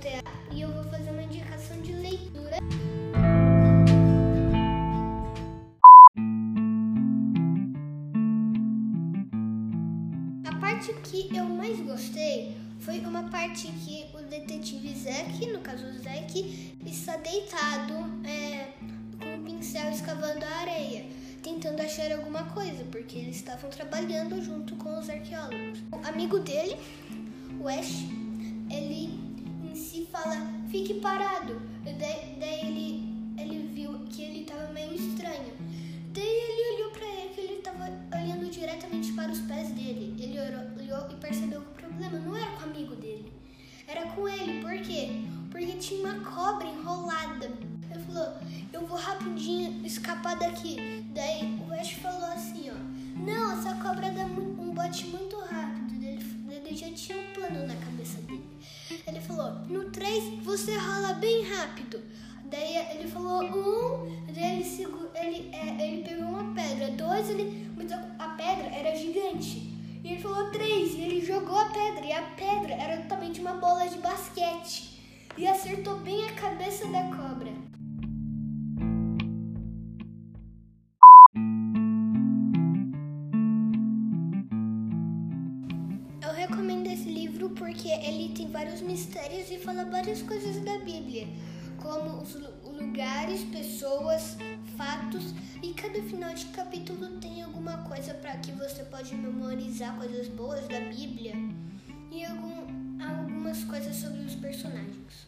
teatro e eu vou fazer uma indicação de leitura. A parte que eu mais gostei foi uma parte que o detetive Zack, no caso o Zack, está deitado é, com o pincel escavando a areia, tentando achar alguma coisa, porque eles estavam trabalhando junto com os arqueólogos. O amigo dele, o Ash, ele fique parado. Daí, daí ele, ele viu que ele estava meio estranho. Daí ele olhou para ele que ele estava olhando diretamente para os pés dele. Ele olhou e percebeu que o problema não era com o amigo dele, era com ele. Por quê? Porque tinha uma cobra enrolada. Ele falou: Eu vou rapidinho escapar daqui. Daí o Ash falou assim: Ó, não, essa cobra dá um bote muito rápido. Ele, já tinha um No 3 você rola bem rápido. Daí ele falou um, daí ele, ele, é, ele pegou uma pedra, dois, ele, mas a pedra era gigante. E ele falou três, e ele jogou a pedra, e a pedra era totalmente uma bola de basquete. E acertou bem a cabeça da cobra. Porque ele tem vários mistérios e fala várias coisas da Bíblia como os lugares, pessoas, fatos e cada final de capítulo tem alguma coisa para que você pode memorizar coisas boas da Bíblia e algum, algumas coisas sobre os personagens.